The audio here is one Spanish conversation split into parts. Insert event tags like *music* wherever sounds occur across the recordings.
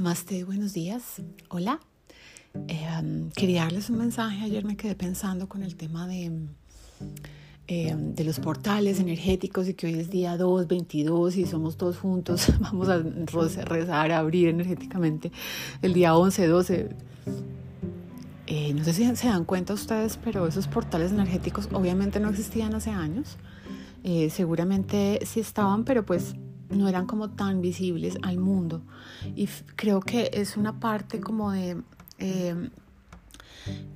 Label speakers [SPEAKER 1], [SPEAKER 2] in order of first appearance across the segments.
[SPEAKER 1] Namaste, buenos días. Hola. Eh, quería darles un mensaje. Ayer me quedé pensando con el tema de, eh, de los portales energéticos y que hoy es día 2, 22 y somos todos juntos. *laughs* Vamos a rezar, a abrir energéticamente el día 11, 12. Eh, no sé si se dan cuenta ustedes, pero esos portales energéticos obviamente no existían hace años. seguramente sí estaban, pero pues no eran como tan visibles al mundo. Y creo que es una parte como de eh,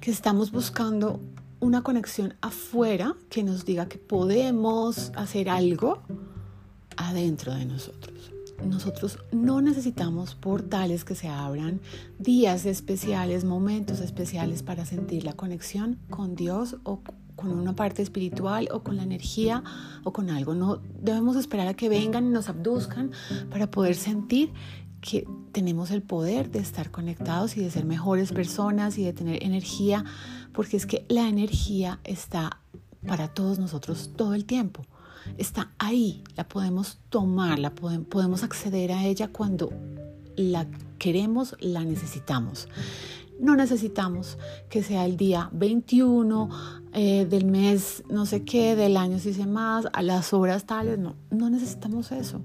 [SPEAKER 1] que estamos buscando una conexión afuera que nos diga que podemos hacer algo adentro de nosotros. Nosotros no necesitamos portales que se abran, días especiales, momentos especiales para sentir la conexión con Dios o con una parte espiritual o con la energía o con algo. No debemos esperar a que vengan y nos abduzcan para poder sentir que tenemos el poder de estar conectados y de ser mejores personas y de tener energía, porque es que la energía está para todos nosotros todo el tiempo. Está ahí, la podemos tomar, la podemos acceder a ella cuando la queremos, la necesitamos. No necesitamos que sea el día 21 eh, del mes, no sé qué, del año si sé más, a las horas tales. No, no necesitamos eso,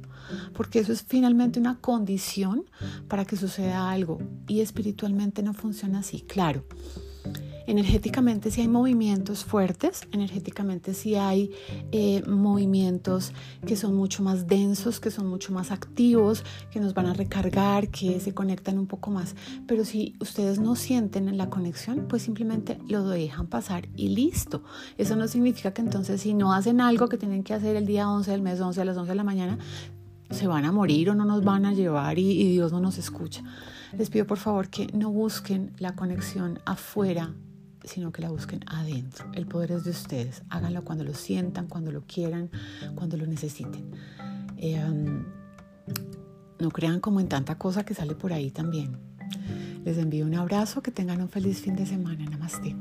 [SPEAKER 1] porque eso es finalmente una condición para que suceda algo y espiritualmente no funciona así. Claro, Energéticamente si hay movimientos fuertes, energéticamente si hay eh, movimientos que son mucho más densos, que son mucho más activos, que nos van a recargar, que se conectan un poco más. Pero si ustedes no sienten la conexión, pues simplemente lo dejan pasar y listo. Eso no significa que entonces si no hacen algo que tienen que hacer el día 11 del mes 11 a las 11 de la mañana, se van a morir o no nos van a llevar y, y Dios no nos escucha. Les pido por favor que no busquen la conexión afuera sino que la busquen adentro. El poder es de ustedes. Háganlo cuando lo sientan, cuando lo quieran, cuando lo necesiten. Um, no crean como en tanta cosa que sale por ahí también. Les envío un abrazo, que tengan un feliz fin de semana. Namaste.